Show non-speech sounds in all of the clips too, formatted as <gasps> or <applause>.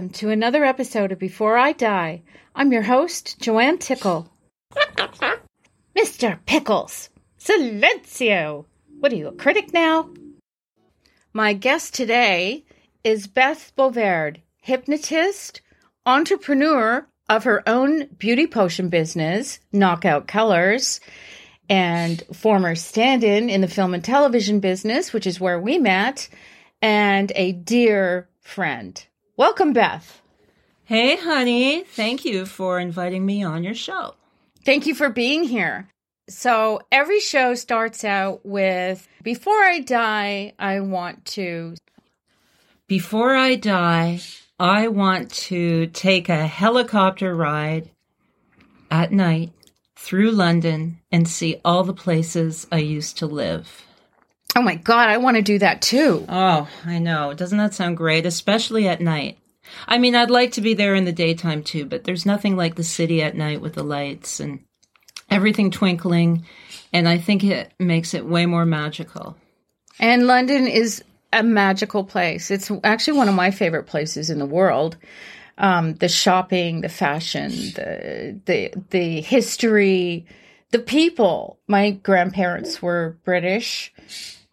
welcome to another episode of Before I Die. I'm your host, Joanne Tickle. <laughs> Mr. Pickles, silencio! What are you, a critic now? My guest today is Beth Bovaird, hypnotist, entrepreneur of her own beauty potion business, Knockout Colors, and former stand in in the film and television business, which is where we met, and a dear friend. Welcome, Beth. Hey, honey. Thank you for inviting me on your show. Thank you for being here. So, every show starts out with Before I die, I want to. Before I die, I want to take a helicopter ride at night through London and see all the places I used to live. Oh my God, I want to do that too. Oh, I know. Doesn't that sound great? Especially at night. I mean, I'd like to be there in the daytime too, but there's nothing like the city at night with the lights and everything twinkling. And I think it makes it way more magical. And London is a magical place. It's actually one of my favorite places in the world. Um, the shopping, the fashion, the the the history, the people. My grandparents were British,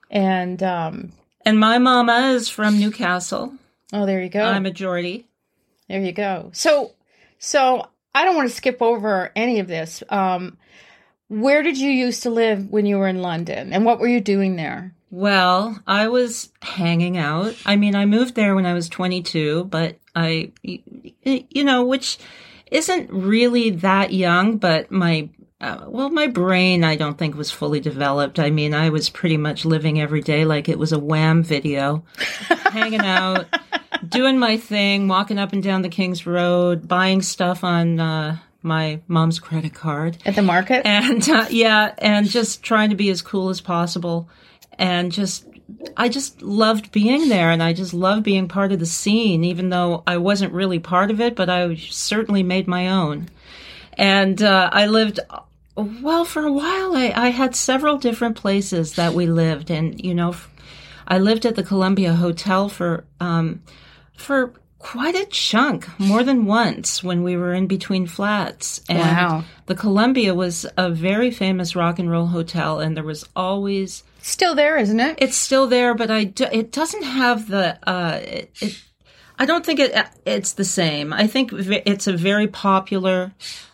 and um, And my mama is from Newcastle. oh, there you go. I'm a Geordie. There you go. So, so I don't want to skip over any of this. Um, where did you used to live when you were in London, and what were you doing there? Well, I was hanging out. I mean, I moved there when I was 22, but I, you know, which isn't really that young, but my, uh, well, my brain, I don't think was fully developed. I mean, I was pretty much living every day like it was a wham video, <laughs> hanging out, doing my thing, walking up and down the King's Road, buying stuff on, uh, my mom's credit card At the market? and uh, yeah, and just trying to be as cool as possible, and just I just loved being there, and I just loved being part of the scene, even though I wasn't really part of it, but I certainly made my own, and uh, I lived. Well, for a while, I, I had several different places that we lived, and you know, I lived at the Columbia Hotel for um, for quite a chunk, more than once when we were in between flats. And Wow. the Columbia was a very famous rock and roll hotel, and there was always Still there, isn't it? it's still there, but I do, it doesn't have the uh, it, it, I don't think it it's the same. I think it's a very popular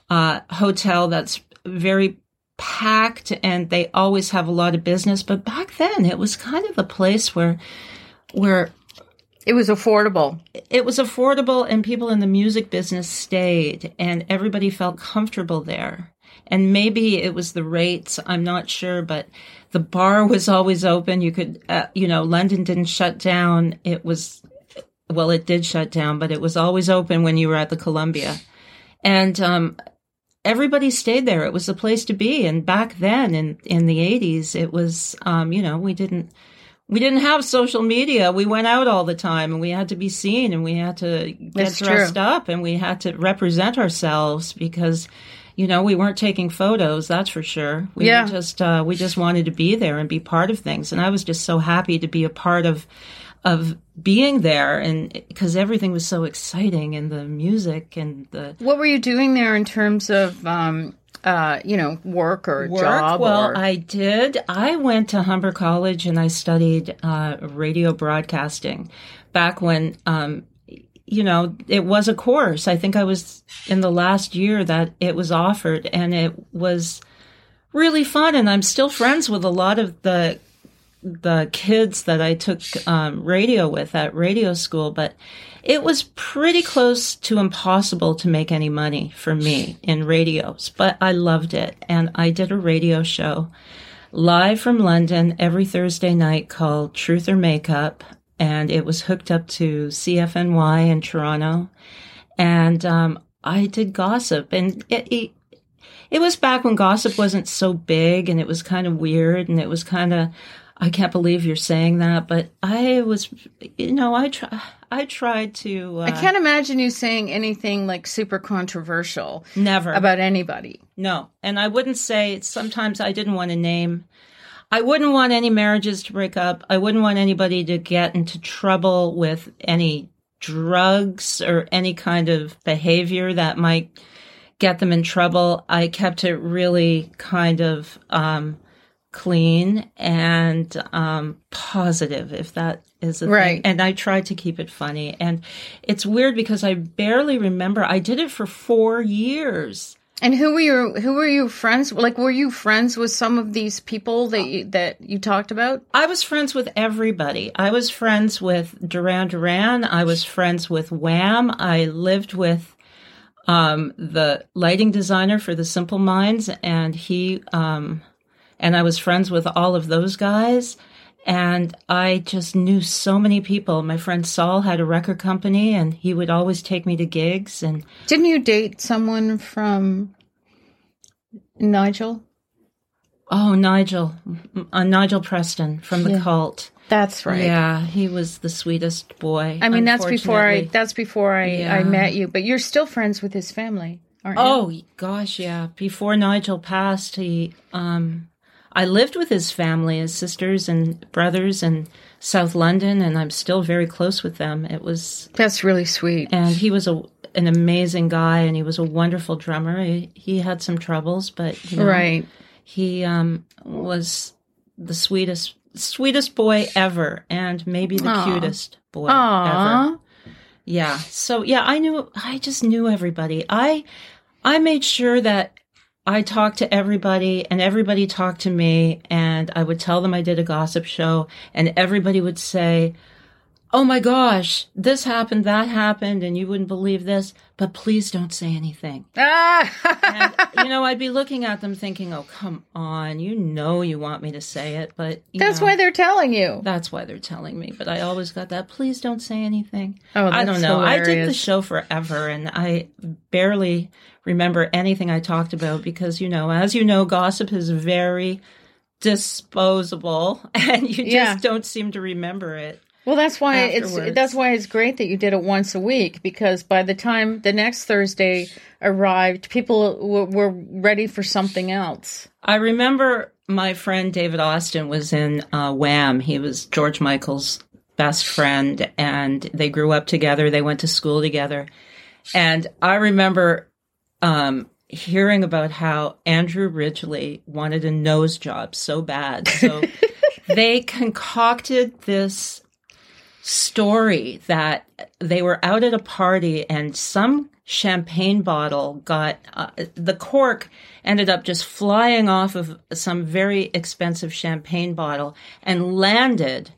uh, hotel that's very packed, and they always have a lot of business. But back then, it was kind of a place where where It was affordable. it was affordable and people in the music business stayed and everybody felt comfortable there. And maybe it was the rates, I'm not sure, but the bar <laughs> was always open. You could, uh, you know, London didn't shut down. It was, well, it did shut down, but it was always open when you were at the Columbia. And, um, everybody stayed there. It was the place to be. And back then in, in the eighties, it was, um, you know, we didn't, we didn't have social media. We went out all the time and we had to be seen and we had to get That's dressed true. up and we had to represent ourselves because, you know, we weren't taking photos, that's for sure. We Yeah. were just, uh, we just wanted to be there and be part of things. And I was just so happy to be a part of, of being there and because everything was so exciting and the music and the, What were you doing there in terms of, um, uh, you know, work or work. job? well, or... I did. I went to Humber College and I studied uh, radio broadcasting back when, um, you know, it was a course. I think I was in the last year that it was offered, and it was really fun. And I'm still friends with a lot of the the kids that I took um, radio with at radio school, but it was pretty close to impossible to make any money for me in radios. But I loved it, and I did a radio show live from London every Thursday night called Truth or Makeup, and it was hooked up to CFNY in Toronto, and um, I did gossip, and it, it it was back when gossip wasn't so big, and it was kind of weird, and it was kind of I can't believe you're saying that, but I was, you know, I try, I tried to. Uh, I can't imagine you saying anything like super controversial never about anybody. No, and I wouldn't say. Sometimes I didn't want to name. I wouldn't want any marriages to break up. I wouldn't want anybody to get into trouble with any drugs or any kind of behavior that might get them in trouble. I kept it really kind of um, clean and um, positive, if that is Right. thing. And I tried to keep it funny. And it's weird because I barely remember. I did it for four years. And who were you? Who were you friends? Like, were you friends with some of these people that you, that you talked about? I was friends with everybody. I was friends with Duran Duran. I was friends with Wham. I lived with um, the lighting designer for the Simple Minds, and he um, and I was friends with all of those guys. And I just knew so many people. My friend Saul had a record company, and he would always take me to gigs. And Didn't you date someone from Nigel? oh, Nigel, uh, Nigel Preston from the Yeah. Cult. That's right. Yeah, he was the sweetest boy. I mean, that's before I that's before I. Yeah. I met you, but you're still friends with his family, aren't you? Oh gosh, yeah. Before Nigel passed, he um I lived with his family, his sisters and brothers in South London and I'm still very close with them. It was that's really sweet. and he was a an amazing guy and he was a wonderful drummer. He, he had some troubles, but you know, Right. he um was the sweetest sweetest boy ever and maybe the Aw. cutest boy ever. Yeah. So yeah, I knew I just knew everybody. I I made sure that I talked to everybody and everybody talked to me and I would tell them I did a gossip show and everybody would say, "Oh my gosh, this happened, that happened and you wouldn't believe this, but please don't say anything." Ah. <laughs> And you know, I'd be looking at them thinking, "Oh, come on. You know you want me to say it, but you that's know, why they're telling you. that's why they're telling me, but I always got that. Please don't say anything. Oh, I don't know. I did the show forever and I barely remember anything I talked about because, you know, as you know, gossip is very disposable <laughs> and you just Yeah. don't seem to remember it. Well, that's why it's that's why it's great that you did it once a week because by the time the next Thursday arrived, people w- were ready for something else. I remember my friend David Austin was in uh, Wham. He was George Michael's best friend, and they grew up together. They went to school together, and I remember um, hearing about how Andrew Ridgeley wanted a nose job so bad, so <laughs> they concocted this story that they were out at a party and some champagne bottle got uh, the cork ended up just flying off of some very expensive champagne bottle and landed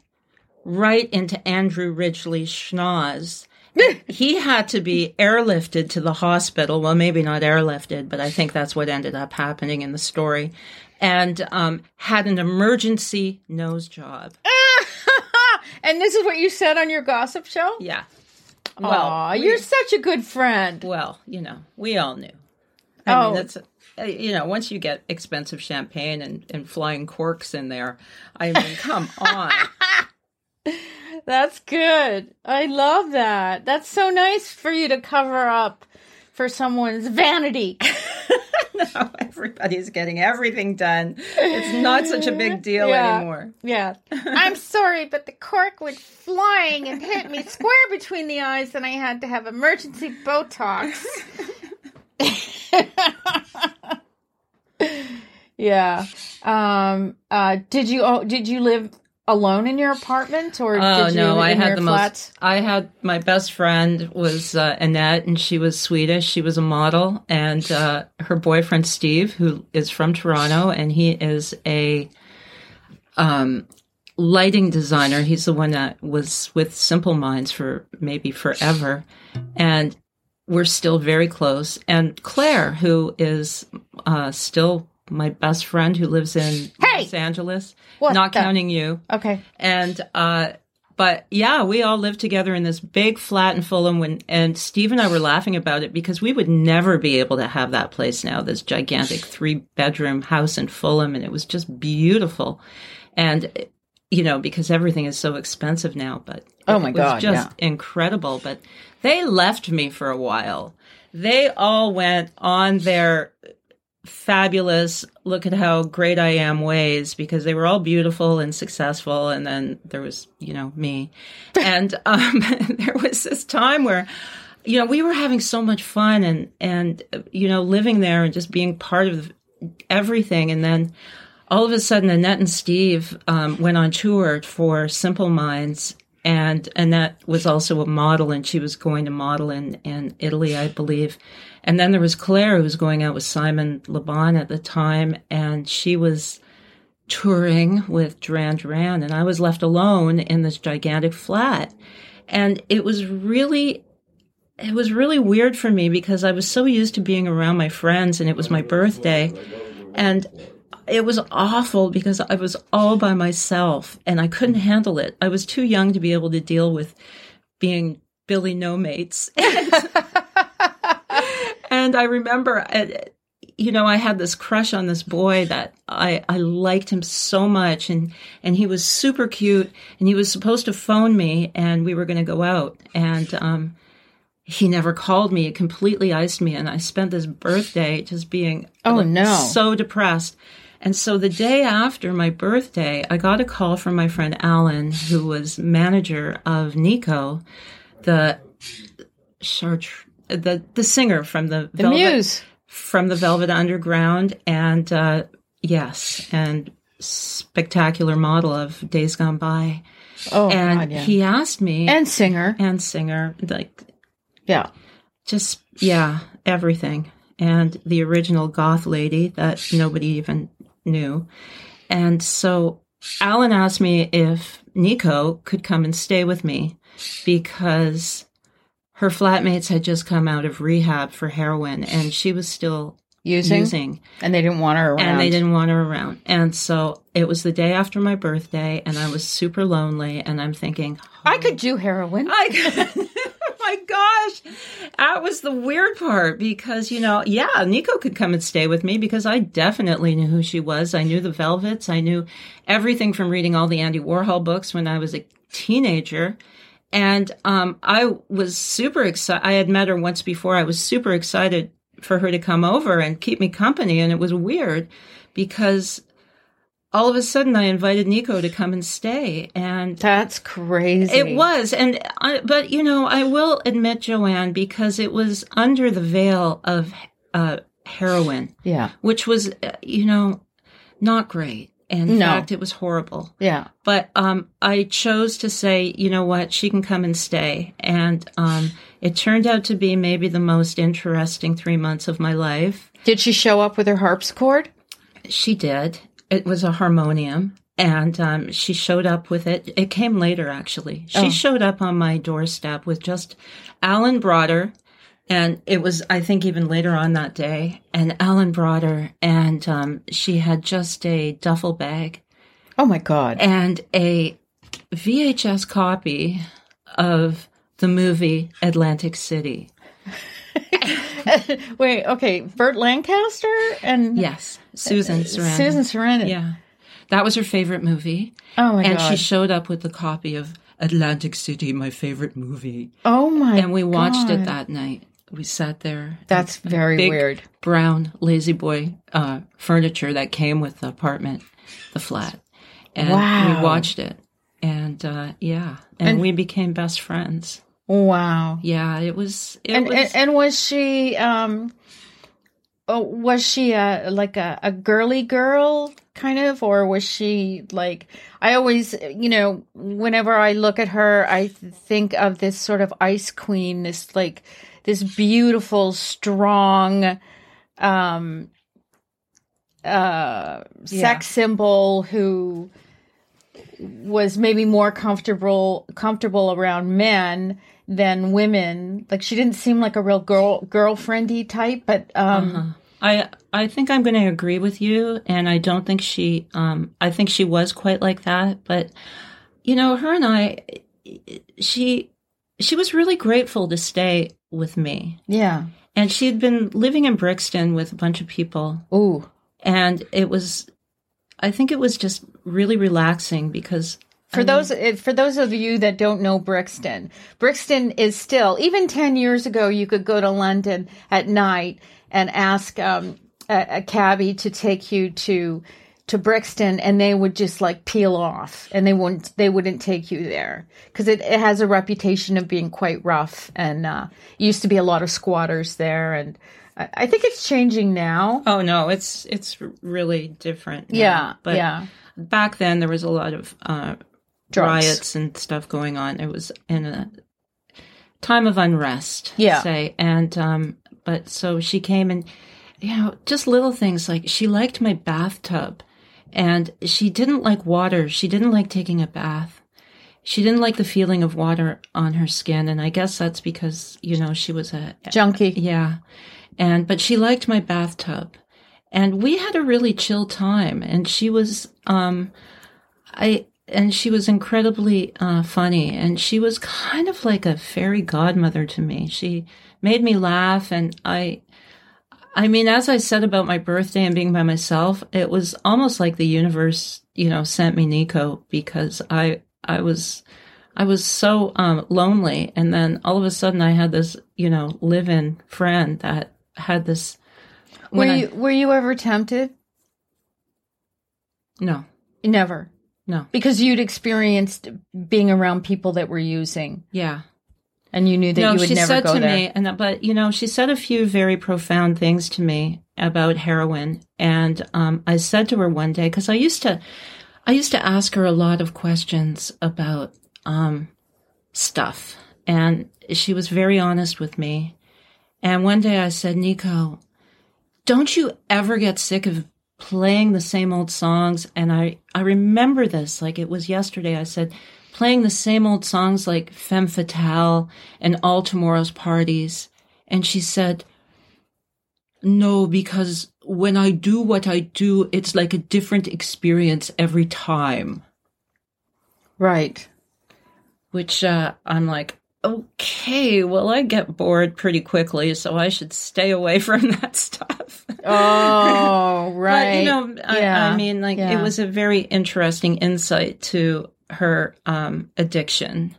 right into Andrew Ridgeley's schnoz. <laughs> he had to be airlifted to the hospital. Well, maybe not airlifted, but I think that's what ended up happening in the story. And um, had an emergency nose job. And this is what you said on your gossip show? Yeah. Well, we- you're such a good friend. well, you know, we all knew. I Oh. mean, that's uh, you know, once you get expensive champagne and, and flying corks in there, I mean, <laughs> come on. That's good. I love that. That's so nice for you to cover up for someone's vanity. <laughs> <laughs> now everybody's getting everything done. It's not such a big <laughs> deal Yeah. anymore. Yeah. <laughs> I'm sorry, but the cork went flying and hit me square between the eyes, and I had to have emergency Botox. yeah. Um. Uh. Did you? Oh, did you live alone in your apartment, or Oh did you no, I had the flats? most. I had my best friend was uh, Annette, and she was Swedish. She was a model, and uh, her boyfriend Steve, who is from Toronto, and he is a um, lighting designer. He's the one that was with Simple Minds for maybe forever, and we're still very close. And Claire, who is uh, still my best friend, who lives in Hey! Los Angeles, What not the- counting you. Okay. And uh but yeah, we all lived together in this big flat in Fulham when and Steve and I were laughing about it because we would never be able to have that place now, this gigantic three bedroom house in Fulham and it was just beautiful. And you know, because everything is so expensive now, but Oh my it was God, just yeah. incredible. But they left me for a while. They all went on their fabulous look at how great i am ways because they were all beautiful and successful and then there was you know me. <laughs> And um, <laughs> there was this time where you know we were having so much fun and and you know living there and just being part of everything. And then all of a sudden annette and steve um, went on tour for simple minds and and that was also a model, and she was going to model in, in Italy, I believe. And then there was Claire, who was going out with Simon Le Bon at the time, and she was touring with Duran Duran, and I was left alone in this gigantic flat. And it was really, it was really weird for me because I was so used to being around my friends, and it was my birthday. And it was awful because I was all by myself and I couldn't handle it. I was too young to be able to deal with being Billy No Mates. <laughs> and I remember, uh, you know, I had this crush on this boy that I, I liked him so much and, and he was super cute and he was supposed to phone me and we were going to go out. And, um, he never called me. It completely iced me. And I spent this birthday just being oh, no. so depressed. And so the day after my birthday, I got a call from my friend Alan, who was manager of Nico, the Chartre, the the singer from the, the Velvet, Muse. from the Velvet Underground, and uh, yes, and spectacular model of Days Gone By. Oh, and God, yeah. he asked me, and singer, and singer, like, yeah, just yeah, everything. And the original goth lady that nobody even knew. And so Alan asked me if Nico could come and stay with me because her flatmates had just come out of rehab for heroin and she was still using, using. and they didn't want her around. And they didn't want her around. And so it was the day after my birthday and I was super lonely and I'm thinking, oh, I could do heroin. I could. <laughs> my gosh. That was the weird part because, you know, yeah, Nico could come and stay with me because I definitely knew who she was. I knew the Velvets. I knew everything from reading all the Andy Warhol books when I was a teenager. And um, I was super excited. I had met her once before. I was super excited for her to come over and keep me company. And it was weird because all of a sudden I invited Nico to come and stay and that's crazy. It was and I, but you know, I will admit Joanne because it was under the veil of uh, heroin. Yeah. Which was uh, you know not great. And In no. fact, it was horrible. Yeah. But um, I chose to say, you know what, she can come and stay. And um, it turned out to be maybe the most interesting three months of my life. Did she show up with her harpsichord? She did. It was a harmonium. And um, she showed up with it. It came later, actually. She oh. showed up on my doorstep with just Alan Broder, and it was, I think, even later on that day. And Alan Broder, and um, she had just a duffel bag. Oh my God. And a VHS copy of the movie Atlantic City. <laughs> Wait, okay, Burt Lancaster and yes, Susan Sarandon. Susan Sarandon. Yeah, that was her favorite movie. Oh my and god! And she showed up with a copy of Atlantic City, my favorite movie. Oh my! And we watched god. it that night. We sat there. That's very big weird. Brown La-Z-Boy uh, furniture that came with the apartment, the flat, and wow. we watched it. And uh, yeah, and, and we became best friends. Wow. Yeah, it was. It and, was, and, and was she um oh, was she a like a, a girly girl kind of or was she like I always you know whenever I look at her I think of this sort of ice queen this like this beautiful strong um uh sex yeah. symbol who was maybe more comfortable comfortable around men than women. Like she didn't seem like a real girl girlfriendy type, but um uh-huh. I I think I'm going to agree with you and I don't think she um I think she was quite like that, but you know, her and I she she was really grateful to stay with me. Yeah. And she had been living in Brixton with a bunch of people. Ooh. And it was I think it was just really relaxing because for those for those of you that don't know Brixton, Brixton is still even ten years ago. You could go to London at night and ask um, a, a cabbie to take you to to Brixton and they would just like peel off and they wouldn't they wouldn't take you there because it, it has a reputation of being quite rough and uh, used to be a lot of squatters there and I, I think it's changing now. Oh no, it's it's really different. now. Yeah, but yeah. back then there was a lot of uh, Drugs. riots and stuff going on. It was in a time of unrest, Yeah. say. And um, but so she came and you know just little things like she liked my bathtub, and she didn't like water. She didn't like taking a bath. She didn't like the feeling of water on her skin, and I guess that's because you know she was a Junkie. yeah. And but she liked my bathtub. And we had a really chill time and she was um I and she was incredibly uh, funny and she was kind of like a fairy godmother to me. She made me laugh and I I mean as I said about my birthday and being by myself, it was almost like the universe, you know, sent me Nico because I I was I was so um, lonely, and then all of a sudden I had this, you know, live-in friend that had this. Were when I- you were you ever tempted? no, Never. No, Because you'd experienced being around people that were using yeah, and you knew that no. you would She never said go to there. me, and that- but you know, she said a few very profound things to me about heroin, and um, I said to her one day because I used to, I used to ask her a lot of questions about um, stuff, and she was very honest with me. And one day I said, Nico, don't you ever get sick of playing the same old songs? And I, I remember this like it was yesterday. I said, playing the same old songs like Femme Fatale and All Tomorrow's Parties. And she said, no, because when I do what I do, it's like a different experience every time. Right. Which uh, I'm like, okay, well, I get bored pretty quickly, so I should stay away <laughs> from that stuff. Oh, right. <laughs> But you know, I, Yeah. I mean, like Yeah. it was a very interesting insight to her um, addiction,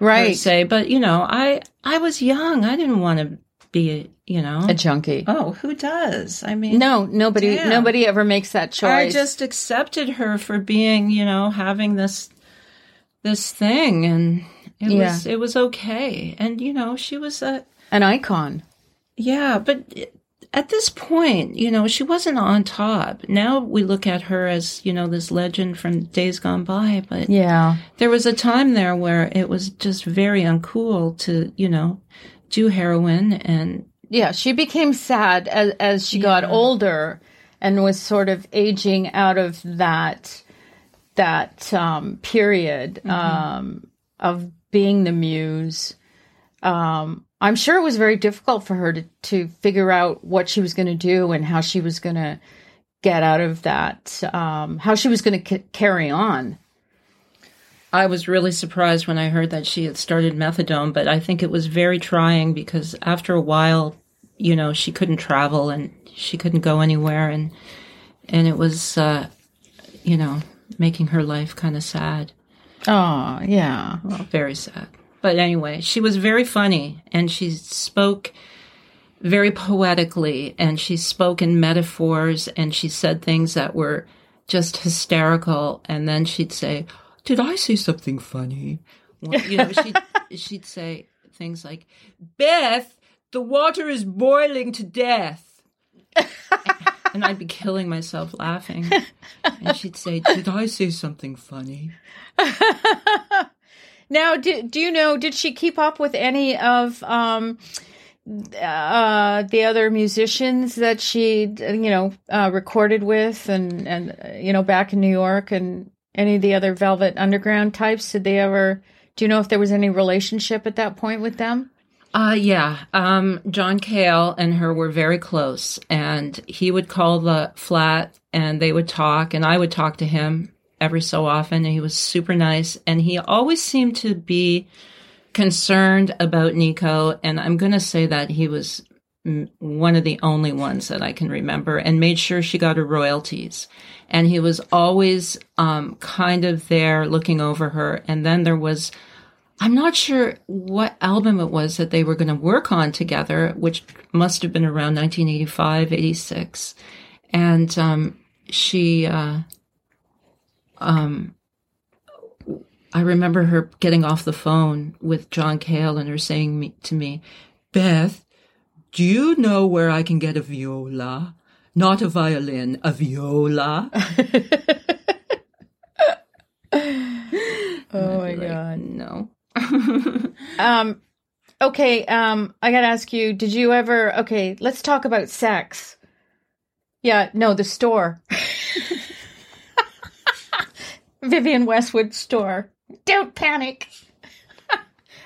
right. se. But you know, I I was young. I didn't want to be, you know. A junkie. oh, who does? I mean, No, nobody Damn. nobody ever makes that choice. I just accepted her for being, you know, having this this thing, and it Yeah. was it was okay. And you know, she was a an icon. Yeah, but at this point, you know, she wasn't on top. Now we look at her as, you know, this legend from days gone by, but Yeah. there was a time there where it was just very uncool to, you know, do heroin and Yeah, she became sad as as she got older and was sort of aging out of that that um, period Mm-hmm. um, of being the muse. Um, I'm sure it was very difficult for her to to figure out what she was going to do and how she was going to get out of that, um, how she was going to c- carry on. I was really surprised when I heard that she had started methadone, but I think it was very trying because after a while, you know, she couldn't travel and she couldn't go anywhere and and it was uh you know, making her life kind of sad. Oh, yeah. very sad. But anyway, she was very funny and she spoke very poetically and she spoke in metaphors and she said things that were just hysterical and then she'd say, "Did I say something funny?" Well, you know, she'd, <laughs> she'd say things like, "Beth, the water is boiling to death." <laughs> and I'd be killing myself laughing. And she'd say, "Did I say something funny?" <laughs> Now, do, do you know, did she keep up with any of um, uh, the other musicians that she, you know, uh, recorded with and, and, you know, back in New York and any of the other Velvet Underground types? Did they ever, do you know if there was any relationship at that point with them? Uh yeah. Um John Cale and her were very close and he would call the flat and they would talk and I would talk to him every so often and he was super nice and he always seemed to be concerned about Nico and I'm going to say that he was one of the only ones that I can remember and made sure she got her royalties. And he was always um, kind of there looking over her. And then there was I'm not sure what album it was that they were going to work on together, which must have been around 1985, 86. And um, she, uh, um, I remember her getting off the phone with John Cale and her saying me, to me, Beth, do you know where I can get a viola? Not a violin, a viola. <laughs> Oh my god. No. <laughs> Um okay, um I got to ask you, did you ever Okay, let's talk about sex. Yeah, no, the store. <laughs> Vivienne Westwood store. Don't panic.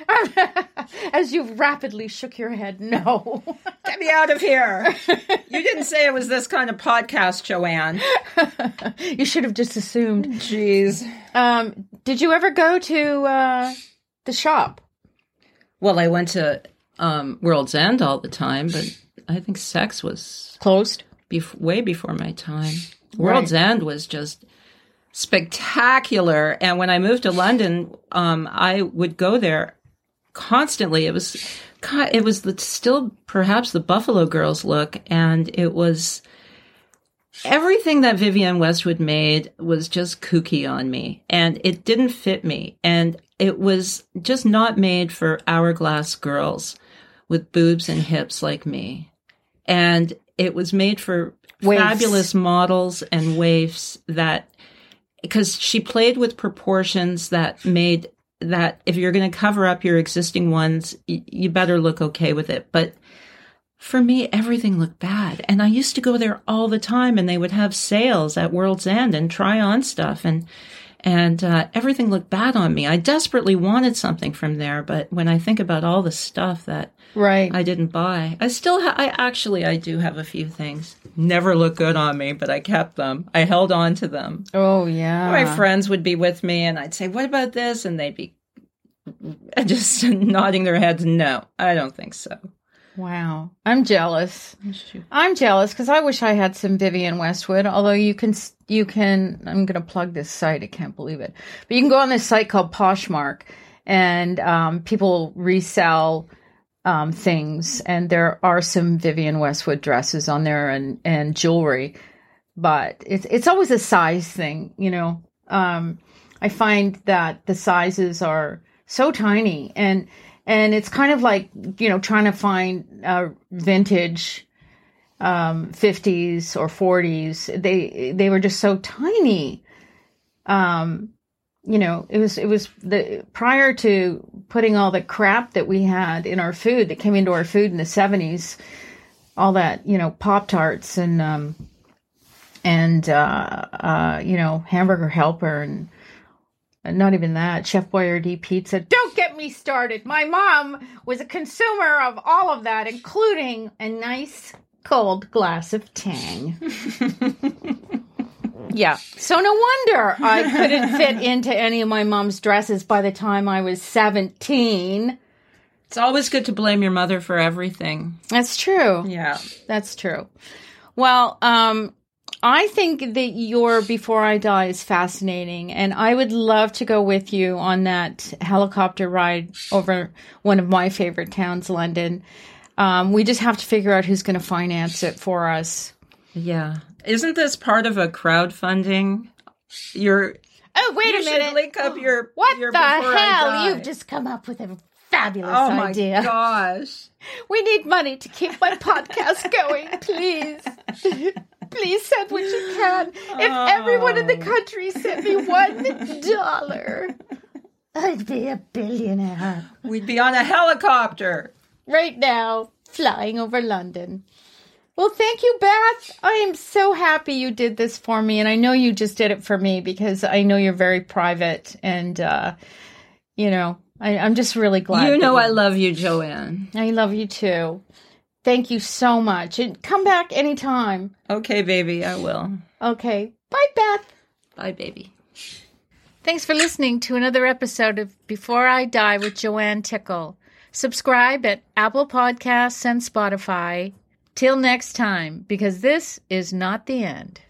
<laughs> As you rapidly shook your head, no. <laughs> Get me out of here. You didn't say it was this kind of podcast, Joanne. <laughs> you should have just assumed. Jeez. Um, did you ever go to uh, the shop? Well, I went to um, World's End all the time, but I think sex was Closed. bef- way before my time. World's End was just spectacular. And when I moved to London, um, I would go there constantly. It was, it was the, still perhaps the Buffalo Girls look, and it was everything that Vivienne Westwood made was just kooky on me, and it didn't fit me, and it was just not made for hourglass girls with boobs and hips like me, and it was made for Waifs. fabulous models and waifs that because she played with proportions that made that if you're going to cover up your existing ones, y- you better look okay with it. But for me, everything looked bad. And I used to go there all the time and they would have sales at World's End and try on stuff and, and, uh, everything looked bad on me. I desperately wanted something from there. But when I think about all the stuff that Right. I didn't buy, I still, ha- I actually, I do have a few things. Never look good on me, but I kept them. I held on to them oh yeah. my friends would be with me and I'd say, What about this? And they'd be <laughs> just <laughs> nodding their heads, No, I don't think so. Wow. I'm jealous. I'm jealous because I wish I had some Vivienne Westwood. Although you can, you can. I'm going to plug this site. I can't believe it, but you can go on this site called Poshmark, and um, people resell um, things, and there are some Vivienne Westwood dresses on there and and jewelry, but it's it's always a size thing, you know. Um, I find that the sizes are so tiny and and it's kind of like you know trying to find vintage um 50s or 40s they they were just so tiny. Um you know it was it was the prior to putting all the crap that we had in our food that came into our food in the 70s all that you know pop tarts and um and uh uh you know hamburger helper and not even that, Chef Boyardee pizza. Don't get me started. My mom was a consumer of all of that, including a nice cold glass of Tang. <laughs> yeah. So no wonder I couldn't fit into any of my mom's dresses by the time I was 17. It's always good to blame your mother for everything. That's true. Yeah. That's true. Well, um, I think that your Before I Die is fascinating, and I would love to go with you on that helicopter ride over one of my favorite towns, London. Um, we just have to figure out who's going to finance it for us. Yeah. Isn't this part of a crowdfunding? Your Oh, wait you a minute! link up your <gasps> what your the hell? You've just come up with a fabulous idea. Oh my <laughs> gosh. We need money to keep my podcast <laughs> going, please. <laughs> Please send what you can. If everyone in the oh. country sent me one dollar, I'd be a billionaire We'd be on a helicopter. right now, flying over London. Well, thank you, Beth. I am so happy you did this for me, and I know you just did it for me because I know you're very private, and uh, you know, I, I'm just really glad. You that know I love you, Joanne. I love you too. Thank you so much. And come back anytime. Okay, baby, I will. Okay. Bye, Beth. Bye, baby. Thanks for listening to another episode of Before I Die with Joanne Tickle. Subscribe at Apple Podcasts and Spotify. Till next time, because this is not the end.